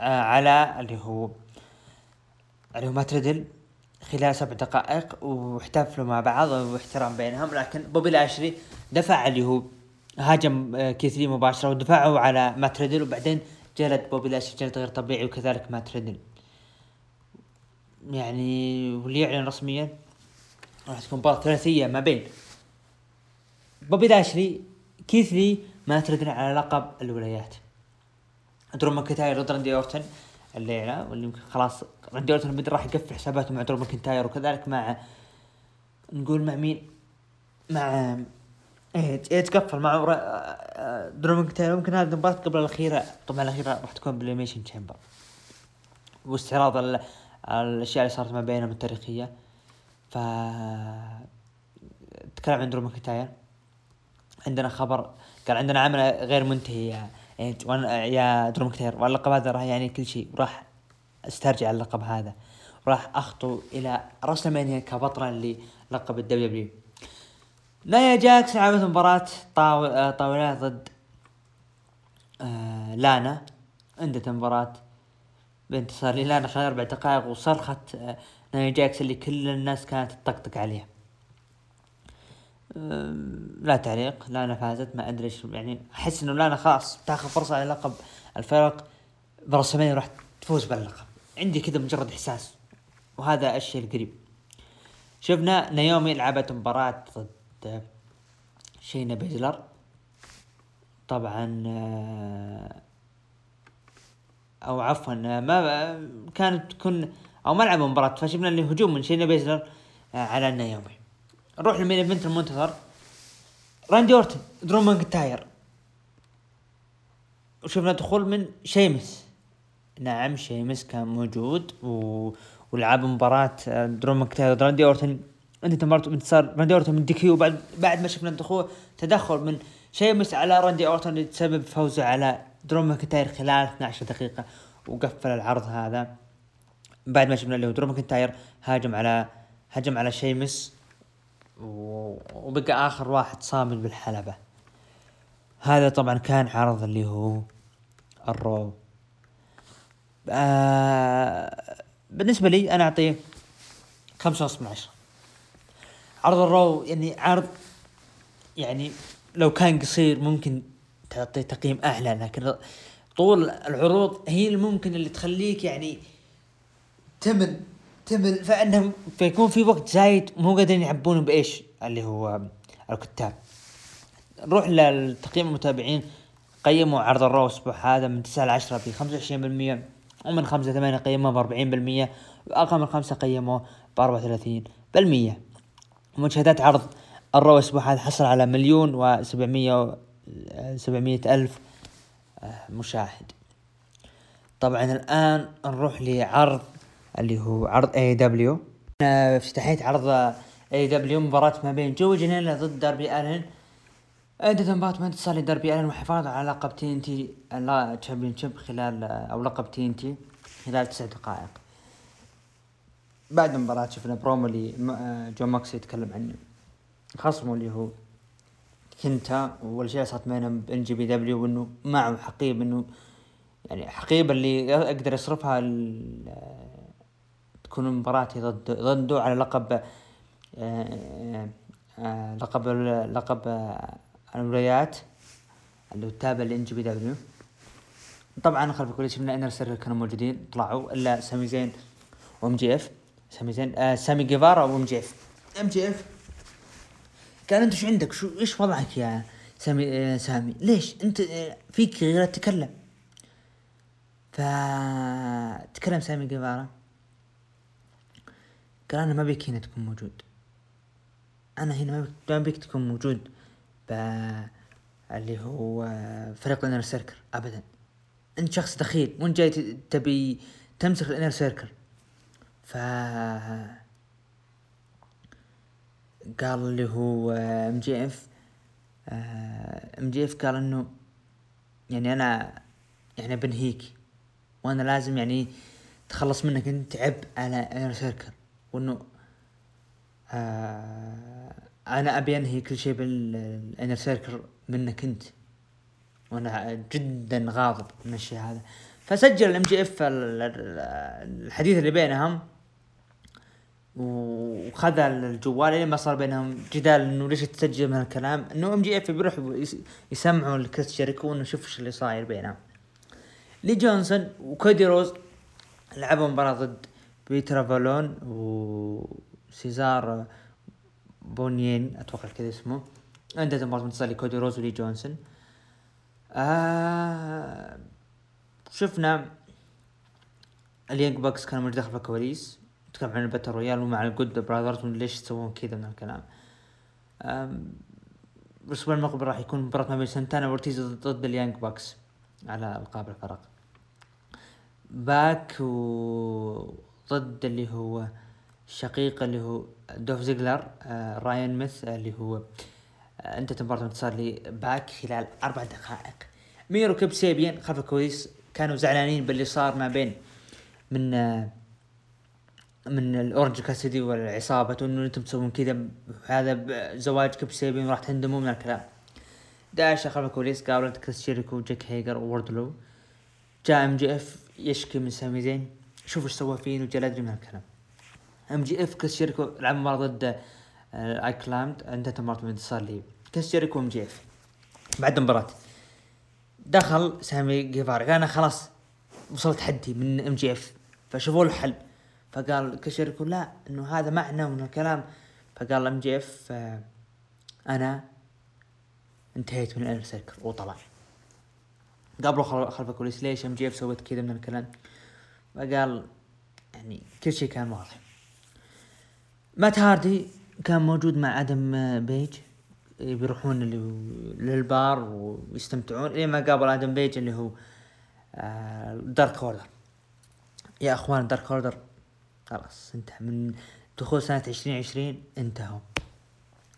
على اللي هو اللي هو مات ريدل خلال سبع دقائق واحتفلوا مع بعض واحترام بينهم. لكن بوبي لاشلي دفع اللي هو هاجم آه، كيث لي مباشرة ودفعوا على مات ريدل وبعدين جلد بوبي لاشلي جلد غير طبيعي وكذلك مات ريدل يعني واللي يعلن رسميا راح تكون مباراة ثلاثية ما بين بوبي لاشلي كيث لي مات ريدل على لقب الولايات. درو ماكنتاير ضد راندي أورتن. الليلة واللي يمكن خلاص اورتن بدأ راح يقفل حساباته مع درو ماكنتاير وكذلك مع نقول مع مين؟ مع إيج تقفل مع درو ماكنتاير. ممكن هذه المباراة قبل الأخيرة طبعا الأخيرة راح تكون بال Elimination Chamber. واستعراض الأشياء اللي صارت ما بينهم التاريخية. ف تكلم عن درو ماكنتاير. عندنا خبر قال عندنا عمل غير منتهي يعني وأنا يا درو ماكنتاير واللقب هذا راح يعني كل شيء وراح أسترجع اللقب هذا. وراح أخطو إلى WrestleMania كبطل للقب ال WWE نايا جاكس لعبت مباراة طاولات ضد آه لانا. عندها مباراة بانتصار للانا خلال أربع دقائق وصرخت آه نايا جاكس اللي كل الناس كانت تطقطق عليها. آه لا تعليق لانا فازت ما أدري إيش يعني أحس إنه لانا خلاص تاخذ فرصة على لقب الفرق. برسمين راح تفوز باللقب. عندي كذا مجرد إحساس وهذا الشيء القريب. شفنا نيومي لعبت مباراة ضد شينا بيزلر. طبعا آه، أو عفوا ما كانت تكون أو ما لعبوا مباراة فشفنا اللي هجوم من شينا بيزلر آه، على نيومي. نروح لل main event المنتظر؟ راندي أورتن درو ماكنتاير. وشفنا دخول من شيمس. نعم شيمس كان موجود و... ولعب مباراة آه، درو ماكنتاير راندي أورتن. أنت مباراة انتصار راندي أورتن من DQ. بعد بعد ما شفنا الدخول تدخل من شيمس على راندي أورتن اللي تسبب فوزه على درو ماكنتاير خلال 12 دقيقة. وقفل العرض هذا. بعد ما شفنا اللي هو درو ماكنتاير هاجم على هجم على شيمس. وبقى آخر واحد صامد بالحلبة. هذا طبعا كان عرض اللي هو الرو آه بالنسبة لي أنا أعطيه خمسة ونص من عشرة. عرض الرو يعني عرض يعني لو كان قصير ممكن تعطيه تقييم أعلى لكن طول العروض هي اللي ممكن اللي تخليك يعني تمل تمل فإنهم فيكون في وقت زايد مو قادرين يعبونه بإيش؟ اللي هو الكتاب. نروح للتقييم المتابعين. قيموا عرض الرو الأسبوع هذا من 9 ل 10 ب 25% ومن 5 ل 8 قيموه ب 40% وأقل من 5 قيموه ب 34% مشاهدات عرض الرو الأسبوع هذا حصل على مليون و 700 700 ألف آه، مشاهد. طبعا الآن نروح لعرض اللي هو عرض اي دبليو افتتاحية عرض اي دبليو مباراة ما بين جوي جنيلا ضد داربي الن انتهت مباراة بانتصار لداربي الن وحفاظ على لقب TNT championship خلال أو لقب TNT خلال تسع دقائق. بعد المباراة شفنا برومو اللي آه، جون موكسلي يتكلم عن خصمه اللي هو كنتا والاشياء صارت بينهم ب NJPW وإنه معه حقيبة إنه يعني حقيبة اللي أقدر يصرفها تكون مباراتي ضد ضده على لقب آه، آآ آه، لقب لقب الولايات. اللي هو التابع ل NJPW طبعا خلف الكواليس شفنا Inner Circle كانوا موجودين طلعوا إلا سامي زين و MJF. سامي زين آه سامي جيفارا و MJF. MJF؟ قال أنت شو عندك؟ شو إيش وضعك يا سامي آه سامي؟ ليش؟ أنت آه فيك غير تتكلم ف تكلم سامي جيفارا. قال أنا ما بيك هنا تكون موجود. أنا هنا ما بيك تكون موجود ب اللي هو فريق ال Inner Circle ابدا. أنت شخص دخيل وانت جاي تبي تمسك ال Inner Circle. ف قال اللي هو إم جي إف إم جي إف قال إنه يعني أنا يعني بنهيك وأنا لازم يعني تخلص منك انت عبء على Inner Circle. وإنه آه أنا أبي أنهي كل شيء بال Inner Circle منك أنت. وأنا جدا غاضب من الشيء هذا. فسجل ال MJF الحديث اللي بينهم. وخذ الجوال لين ما صار بينهم. جدال إنه ليش تسجل من الكلام إنه MJF بيروح يسمعوا لكريس جيريكو انه شوف إيش اللي صاير بينهم. لي جونسون وكودي رودز لعبوا مباراة ضد بيتر أفالون وسيزار بونوني أتوقع كذا اسمه عندها مباراة منتصر لكودي رودز ولي جونسون آه شفنا ال Young Bucks كانوا داخل في الكواليس. تكلم عن ال battle royal ومع ال Good Brothers ليش يسوون كذا من الكلام. الأسبوع المقبل راح يكون مباراة ما بين سانتانا وأورتيز ضد ال Young Bucks على ألقاب الفرق باك وضد اللي هو الشقيق اللي هو دولف زيجلر آه رايان نيميث اللي هو آه انتهت مباراة انتصار لباك خلال أربع دقائق. ميرو كيب سابيان خلف الكواليس كانوا زعلانين باللي صار ما بين من آه من الأورنج كاسيدي والعصابة إنه أنتم تسوون كذا هذا زواج كيب سابيان راح تندموا من الكلام. داش خلف الكواليس انت كريس جيريكو وجاك هيجر ووردلو. جاء MJF يشكي من سامي زين. شوف إيش سوى فيه وجا أدري من الكلام MJF كريس جيريكو لعب مباراة ضد The Acclaimed انتهت مباراة بانتصار لي كريس جيريكو MJF. بعد المباراة دخل سامي جيفارا قال أنا خلاص وصلت حدي من MJF. فشوفوا له حل. فقال كريس جيريكو لا إنه هذا معنى من الكلام. فقال MJF آه، أنا انتهيت من ال Inner Circle وطلع قابله خلف الكواليس ليش MJF سويت كذا من الكلام؟ فقال يعني كل شيء كان واضح. مات هاردي كان موجود مع آدم بيج بيروحون للبار ويستمتعون لين ما قابل آدم بيج اللي هو Dark آه، Order يا أخوان Dark Order خلاص انتهى. من دخول سنة عشرين عشرين انتهوا.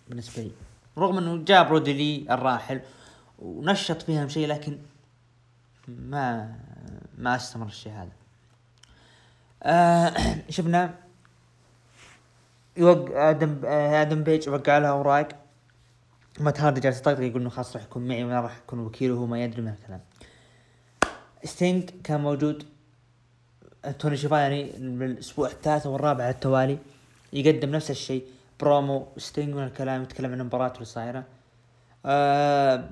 بالنسبة لي. رغم إنه جاب برودي لي الراحل ونشط فيها شيء لكن ما ما أستمر الشيء هذا. آه شفنا يوقع آدم آه آدم بيج وقع لها اوراق مات هاردي جالس يطقطق يقول إنه خلاص راح يكون معي وأنا راح يكون وكيله وهو ما يدري من الكلام ستينج كان موجود. توني شيفاني الأسبوع الثالث والرابع على التوالي يقدم نفس الشيء برومو ستينج من الكلام يتكلم عن المباراة اللي صايرة آه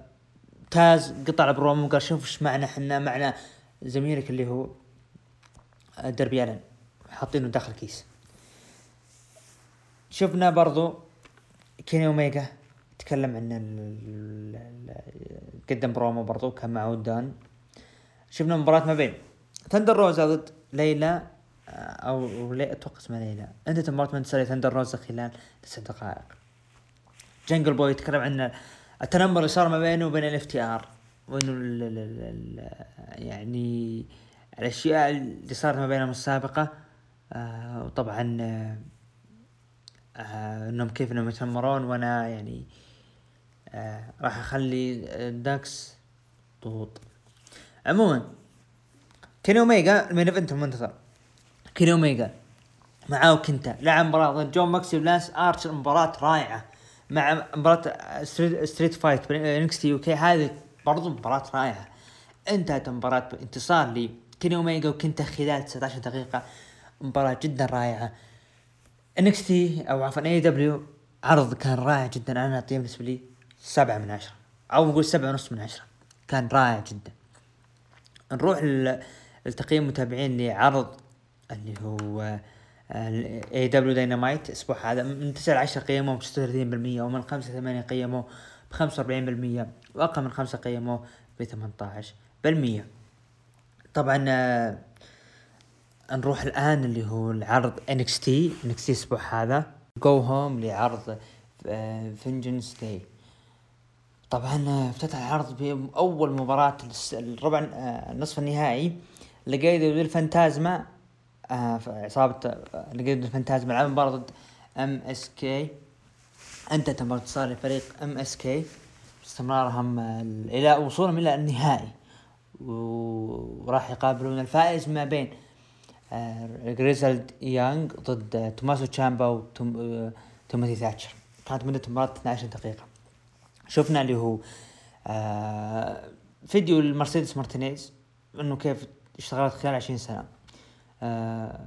تاز قطع برومو قال شوف إيش معنا إحنا معنا زميلك اللي هو. دربي الن حاطينه داخل كيس شفنا برضو كيني اوميجا تكلم عن قدم برومو برضو كان معه دان. شفنا مباراة ما بين ثندر روزا ضد ليلى أو لي أتوقع اسمها ليلى. انتهت مباراة من ثندر روزا خلال تسع دقائق. جنجل بوي يتكلم عن التنمر اللي صار ما بينه وبين ال FTR وإنه يعني الأشياء اللي صارت ما بينهم السابقة آه وطبعا آه آه إنهم كيف إنهم يتنمرون وأنا يعني راح أخلي داكس ضغوط. عموما كيني أوميجا ال main event المنتظر كيني أوميجا معاه كنتا. لعب مباراة ضد جون موكسلي ولانس آرشر مباراة رائعة. مع مباراة street fight NXT UK هذه برضو مباراة رائعة. انتهت المباراة بانتصار لي. كيني اوميجا وكنتا خلال 19 دقيقة. مباراة جدا رائعة. NXT أو عفوا AEW عرض كان رائع جدا. أنا أعطيه بالنسبة لي سبعة من عشرة. أو نقول سبعة ونص من عشرة. كان رائع جدا. نروح لتقييم متابعين لعرض اللي هو AEW Dynamite الأسبوع هذا من 9 ل 10 قيموا ب 36% ومن 5 ل 8 قيموا ب 45% وأقل من 5 قيموا ب 18% طبعا آه، نروح الآن اللي هو العرض NXT الأسبوع هذا. go home لعرض Vengeance آه، Day طبعا آه، افتتح العرض بأول مباراة الربع النصف النهائي. Legado del Fantasma عصابة Legado del Fantasma لعب مباراة ضد MSK انتهت مباراة انتصار لفريق MSK استمرارهم إلى وصولهم إلى النهائي. وراح يقابلون الفائز ما بين Grizzled آه، Young ضد توماسو تشامبا وتيموثي ثاتشر. كانت مدة المباراة 12 دقيقة. شفنا اللي هو آه فيديو المرسيدس مارتينيز إنه كيف اشتغلت خلال 20 سنة. آه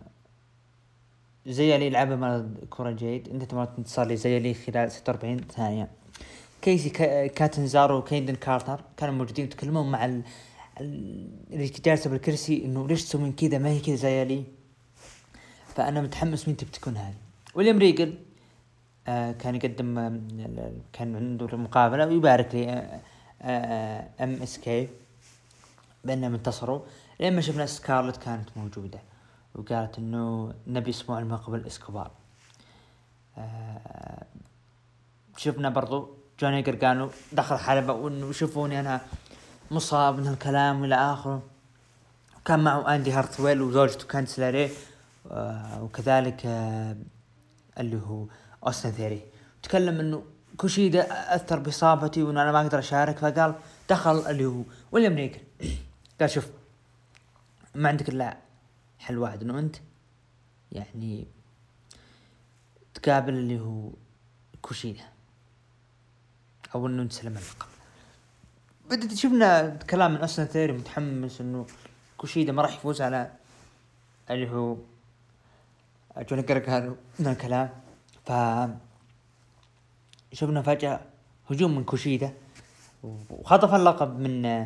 زايا لي لعبت مباراة كورا جيد. انتهت المباراة انتصار لي زايا لي خلال 46 ثانية. كيسي كاتنزارو وكيدن كارتر كانوا موجودين يتكلمون مع. اللي جالسه بالكرسي إنه ليش تسوين كذا؟ ما هي كذا زايا لي. فأنا متحمس مين تكون هذه ويليام ريجل آه كان يقدم آه كان عنده المقابله ويبارك لي آه آه MSK بانهم انتصروا لما شفنا سكارلت كانت موجودة. وقالت إنه نبي أسبوع المقبل إسكوبار. آه شفنا برضو جوني قرقانو دخل حلبة وإنه شوفوني أنا. مصاب من هالكلام إلى آخره. وكان معه أندي هارتويل وزوجته كانديس ليري آه وكذلك آه اللي هو أوستن ثيري. تكلم إنه كوشيدا أثر بإصابتي وإنه أنا ما أقدر أشارك فقال دخل اللي هو ويليام ريجل قال شوف ما عندك إلا حل واحد إنه أنت يعني تقابل اللي هو كوشيدا أو إنه تسلم اللقب بدت شفنا كلام من أوستن ثيري متحمس إنه كوشيدا ما راح يفوز على اللي هو جوني جرجانو من الكلام. ف شفنا فجأة هجوم من كوشيدا وخطف اللقب من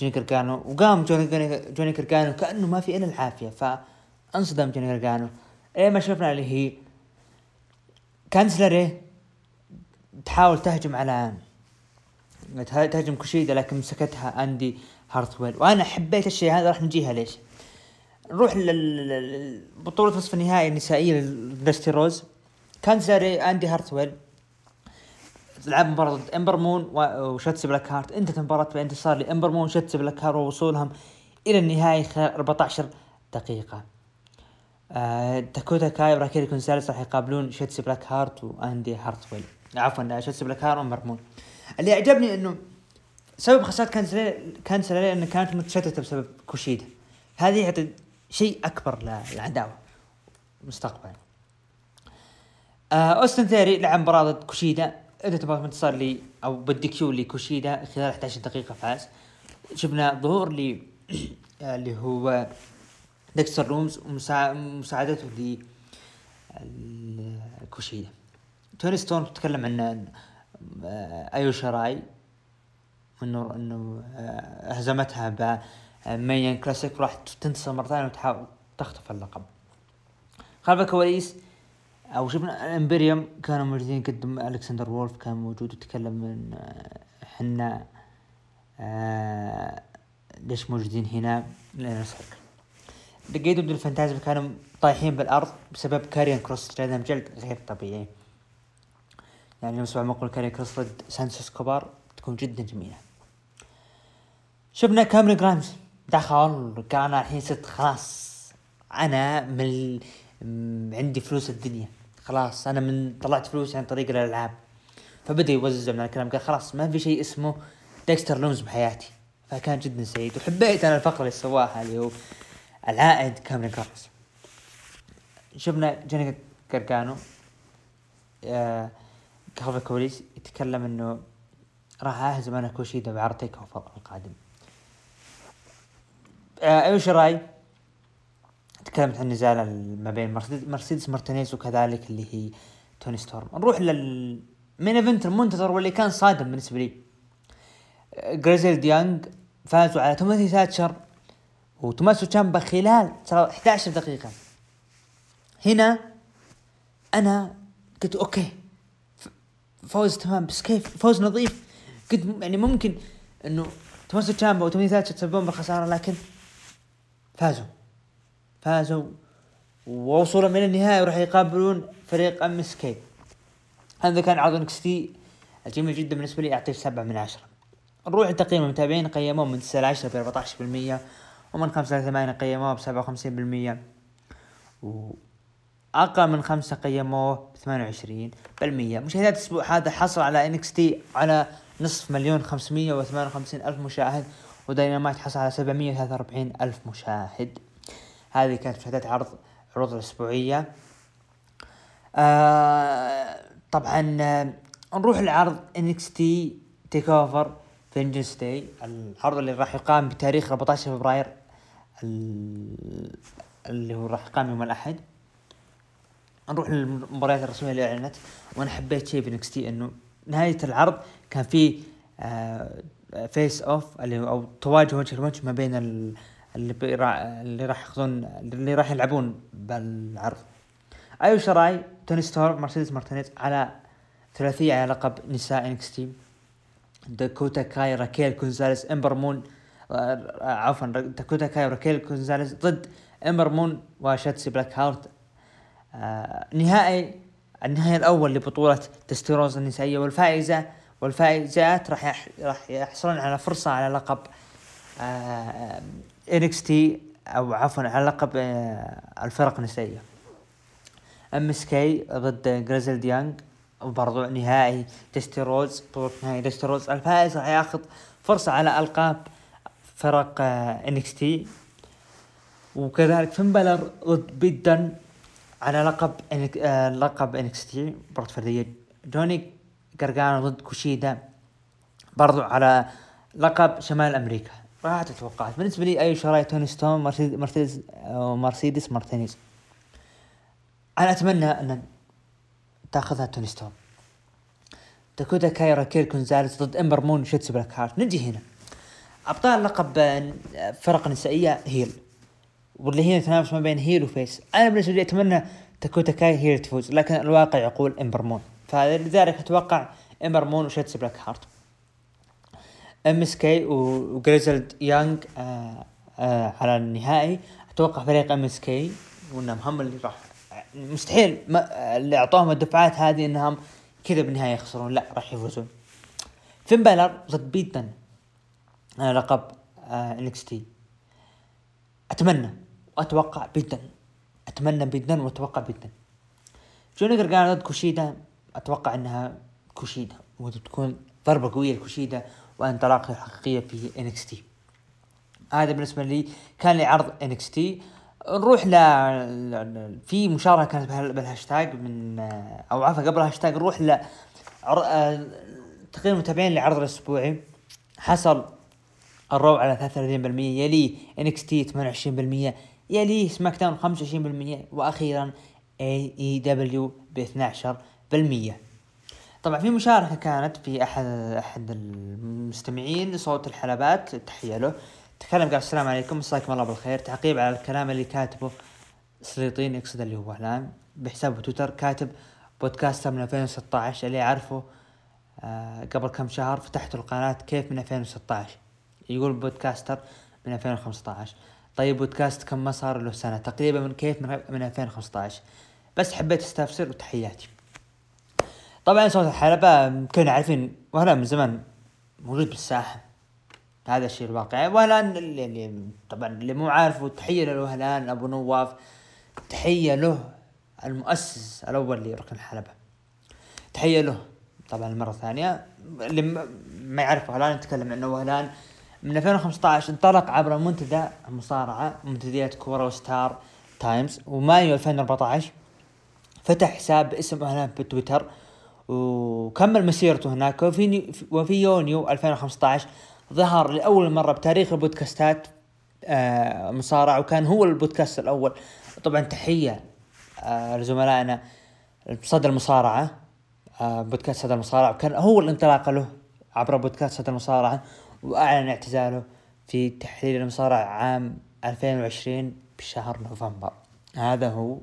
جوني كركانو وقام جوني جوني كركانو كأنه ما في إلا العافية. فانصدم جوني كركانو إيه ما شفنا اللي هي كانديس ليري تحاول تهجم على تهجم كوشيدا لكن مسكتها أندي هارتويل. وأنا حبيت الشيء هذا راح نجيها ليش؟ نروح لبطولة نصف النهائي النسائية لدستي رودز. كانديس ليري أندي هارتويل. لعب مباراة ضد إمبر مون وشاتس بلاك هارت. انتهت المباراة بانتصار لإمبر مون وشاتس بلاك هارت ووصولهم إلى النهائي خلال 14 دقيقة. آه داكوتا كاي وراكيل كونزاليس راح يقابلون شاتس بلاك هارت وأندي هارتويل. عفوا شاتس بلاك هارت وإمبر مون. اللي عجبني إنه سبب خسارة كانسلري كانسلري انه كانت متشتتة بسبب كوشيدا. هذه يعطي شيء أكبر للعداوة مستقبلا. آه أوستن ثيري لعب مباراة ضد كوشيدا إذا تبغى انتصار لي أو ب DQ لكوشيدا خلال 11 دقيقة فاز شفنا ظهور لي اللي هو ديكستر لومس ومساعدته ل كوشيدا توني ستورم تكلم عن ايو شراي انه إنه آه، هزمتها بماي يونغ كلاسيك وراح تنتصر مرة ثانية وتحاول تخطف اللقب. خلف الكواليس أو شفنا الامبريوم كانوا موجودين قدم ألكسندر وولف كان موجود وتكلم من آه، حنا آه ليش موجودين هنا؟ لين نسحق لقيت ضد الفانتازم كانوا طايحين بالأرض بسبب كاريان كروس لأنهم جلد غير طبيعي. يعني نسمع مقول كاريان كروس ضد سانسوس كوبار تكون جدا جميلة. شفنا كاميرون جرايمز دخل كان الحين ست خلاص أنا من عندي فلوس الدنيا. خلاص أنا من طلعت فلوس عن طريق الألعاب. فبدأ يوزع من الكلام. قال خلاص ما في شيء اسمه ديكستر لومس بحياتي. فكان جدا سعيد. وحبيت أنا الفقرة اللي سواها اللي هو العائد كاميرون جرايمز شفنا جوني قارقانو آه خلف الكواليس يتكلم إنه راح أهزم أنا كوشيدا بعرض TakeOver القادم. آه ايو شراي تكلمت عن النزال ما بين مرسيدس مارتينيز وكذلك اللي هي توني ستورم. نروح لل main event المنتظر واللي كان صادم بالنسبة لي. Grizzled Young فازوا على تيموثي ثاتشر وتوماسو تشامبا خلال 11 دقيقة. هنا أنا قلت okay. فوز تمام بس كيف؟ فوز نظيف. قلت يعني ممكن إنه توماسو تشامبا وتيموثي ثاتشر تسببون بالخسارة لكن فازوا. فازوا ووصلوا من النهائي وراح يقابلون فريق MSK هذا كان عرض NXT الجميل جدا بالنسبة لي أعطيه سبعة من عشرة. نروح لتقييم المتابعين قيموه من 9 ل 10 ب 14% ومن 5 ل 8 قيموه ب 57% واقل من 5 قيموه ب 28% مشاهدات الأسبوع هذا حصل على NXT على نصف مليون 558 ألف مشاهد وداينامايت حصل على 743 ألف مشاهد. هذه كانت مشاهدات عرض عروض الأسبوعية. آه طبعا آه نروح لعرض NXT TakeOver Vengeance Day العرض اللي راح يقام بتاريخ 14 فبراير اللي هو راح يقام يوم الأحد. نروح للمباريات الرسمية اللي أعلنت وأنا حبيت شيء في NXT إنه نهاية العرض كان في آه face off اللي أو تواجه وجه لوجه ما بين اللي راح ياخذون اللي راح يلعبون بالعرض. أيو شراي توني ستورم مرسيدس مارتينيز على ثلاثية على لقب نساء NXT داكوتا كاي راكيل كونزاليس إمبر مون آه، عفوا داكوتا كاي وراكيل كونزاليس ضد إمبر مون وشوتزي بلاك هارت. آه نهائي النهائي الأول لبطولة داستي رودز النسائية والفائزة والفائزات راح راح يحصلون على فرصة على لقب آه NXT أو عفوا على لقب آه، الفرق النسائية. MSK ضد Grizzled Young وبرضو نهائي داستي رودز بطولة نهائي داستي رودز الفائز راح ياخذ فرصة على ألقاب فرق NXT. وكذلك فين بالر ضد بيت دان على لقب آه لقب NXT مباراة فردية. جوني قارقانو ضد كوشيدا برضو على لقب شمال أمريكا. راح توقعات بالنسبة لي أيو شراي توني ستورم مرسيدس مرسيدس مارتينيز. أنا أتمنى أن تأخذها توني ستورم. داكوتا كاي راكيل كونزاليس ضد إمبر مون شوتزي بلاك هارت. نجي هنا. أبطال لقب فرق نسائية heel. واللي هنا تنافس ما بين heel و face أنا بالنسبة لي أتمنى داكوتا كاي هي اللي تفوز لكن الواقع يقول إمبر مون. فلذلك أتوقع إمبر مون وشوتزي بلاك هارت. MSK و Grizzled Young آه آه على النهائي. أتوقع فريق MSK وإنهم هم اللي راح مستحيل ما اللي أعطوهم الدفعات هذه إنهم كذا بالنهاية يخسرون. لا راح يفوزون. فين بالر؟ ضد بيت دان لقب آه NXT. أتمنى واتوقع بيت دان أتمنى بيت دان وأتوقع بيت دان جوني قارقانو ضد كوشيدا؟ أتوقع إنها كوشيدا وتكون ضربة قوية لكوشيدا وانطلاقة حقيقية في NXT. هذا بالنسبة لي كان لي عرض NXT. نروح ل في مشاركة كانت بالهاشتاج من أو عفوا قبل الهاشتاج نروح ل تقريبا متابعين لعرض الأسبوعي. حصل ال Raw على 33% يليه NXT 28% يليه SmackDown 25% وأخيرا AEW ب 12% طبعا في مشاركة كانت في احد أحد المستمعين صوت الحلبات تحية له. تكلم قال السلام عليكم مساكم الله بالخير. تعقيب على الكلام اللي كاتبه سليطين يقصد اللي هو اعلان بحسابه تويتر كاتب بودكاست من 2016 اللي أعرفه آه قبل كم شهر فتحت القناة كيف من 2016 يقول بودكاستر من 2015 طيب بودكاست كم ما صار له سنة؟ تقريبا من كيف؟ من, من 2015 بس حبيت استفسر وتحياتي. طبعا صوت الحلبة كنا عارفين وهلا من زمان موجود بالساحة. هذا الشيء الواقعي. وهلأن اللي, اللي طبعا اللي مو عارفه تحية لوهلان أبو نواف. تحية له المؤسس الأول لركن الحلبة. تحية له طبعا المره الثانية اللي ما يعرف وهلان نتكلم عنه وهلان من 2015 انطلق عبر منتدى المصارعة منتديات كورة وستار تايمز ومايو 2014 فتح حساب باسم وهلان في تويتر وكمل مسيرته هناك. وفي وفي يونيو 2015 ظهر لأول مرة بتاريخ البودكاستات آه مصارع وكان هو البودكاست الأول. طبعا تحية آه لزملائنا صدى المصارعة آه بودكاست صدى المصارعة وكان هو الانطلاقه له عبر بودكاست صدى المصارعة. وأعلن اعتزاله في تحليل المصارعة عام 2020 بشهر نوفمبر. هذا هو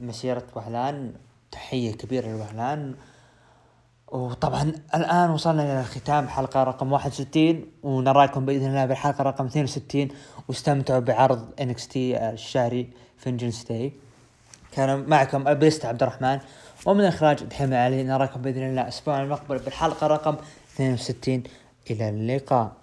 مسيرة وهلان تحية كبيرة لوهلان. وطبعا الآن وصلنا إلى ختام حلقة رقم 61 ونراكم بإذن الله بالحلقة رقم 62 واستمتعوا بعرض تي الشهري فنجن ستي كان معكم البريست عبد الرحمن ومن اخراج دحيم علي. نراكم بإذن الله الأسبوع المقبل بالحلقة رقم 62 إلى اللقاء.